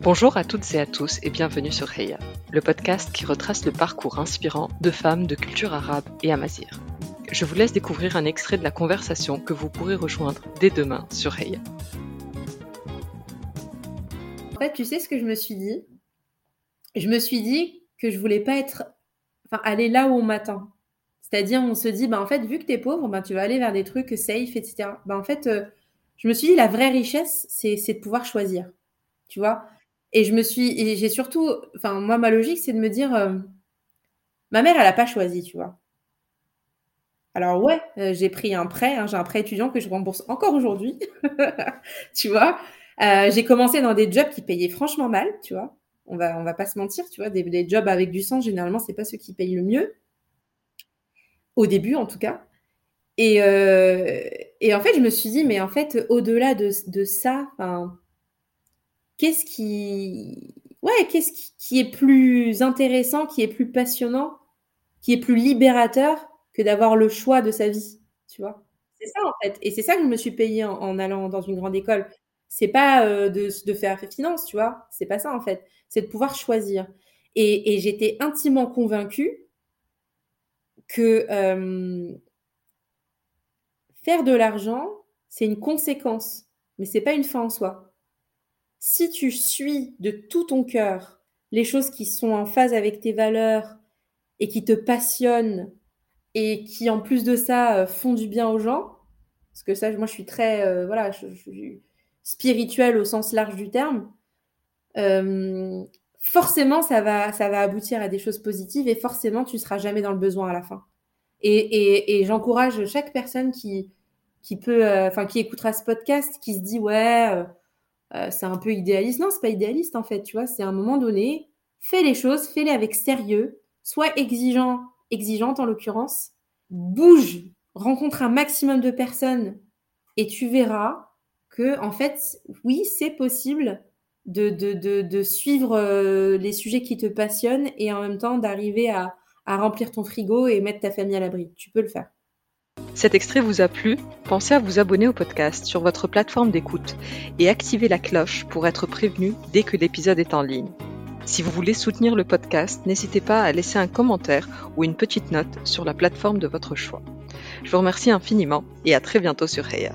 Bonjour à toutes et à tous et bienvenue sur Heya, le podcast qui retrace le parcours inspirant de femmes de culture arabe et amazir. Je vous laisse découvrir un extrait de la conversation que vous pourrez rejoindre dès demain sur Heya. En fait, tu sais ce que je me suis dit? Je me suis dit que je voulais pas être, enfin, aller là où on m'attend. C'est-à-dire, on se dit, bah, en fait, vu que tu es pauvre, bah, tu vas aller vers des trucs safe, etc. Bah, en fait, euh, je me suis dit, la vraie richesse, c'est de pouvoir choisir. Tu vois? Et je me suis, j'ai surtout, enfin, moi, ma logique, c'est de me dire, euh, ma mère, elle n'a pas choisi, tu vois. Alors, ouais, euh, j'ai pris un prêt, hein, j'ai un prêt étudiant que je rembourse encore aujourd'hui, tu vois. j'ai commencé dans des jobs qui payaient franchement mal, tu vois. On va, on va pas se mentir, tu vois. Des, jobs avec du sens, généralement, c'est pas ceux qui payent le mieux au début en tout cas. Et, euh, et, en fait, je me suis dit, mais en fait, au-delà de, de, ça, qu'est-ce qui, ouais, qu'est-ce qui, est plus intéressant, qui est plus passionnant, qui est plus libérateur que d'avoir le choix de sa vie, tu vois? C'est ça en fait. Et c'est ça que je me suis payée en, allant dans une grande école. C'est pas euh, de, faire finance, tu vois. C'est pas ça en fait. C'est de pouvoir choisir. Et, et j'étais intimement convaincue que euh, faire de l'argent, c'est une conséquence, mais c'est pas une fin en soi. Si tu suis de tout ton cœur les choses qui sont en phase avec tes valeurs et qui te passionnent et qui en plus de ça euh, font du bien aux gens, parce que ça, moi je suis très euh, voilà, spirituelle au sens large du terme forcément, ça va, ça va aboutir à des choses positives et forcément, tu ne seras jamais dans le besoin à la fin. Et, j'encourage chaque personne qui, qui peut, euh, qui écoutera ce podcast, qui se dit, ouais, euh, c'est un peu idéaliste. Non, c'est pas idéaliste, en fait, tu vois, c'est à un moment donné, fais les choses, fais-les avec sérieux, sois exigeant, exigeante en l'occurrence, bouge, rencontre un maximum de personnes et tu verras que, en fait, oui, c'est possible de, suivre euh, les sujets qui te passionnent et en même temps d'arriver à, à remplir ton frigo et mettre ta famille à l'abri. Tu peux le faire. Cet extrait vous a plu? Pensez à vous abonner au podcast sur votre plateforme d'écoute et activer la cloche pour être prévenu dès que l'épisode est en ligne. Si vous voulez soutenir le podcast, n'hésitez pas à laisser un commentaire ou une petite note sur la plateforme de votre choix. Je vous remercie infiniment et à très bientôt sur Heya.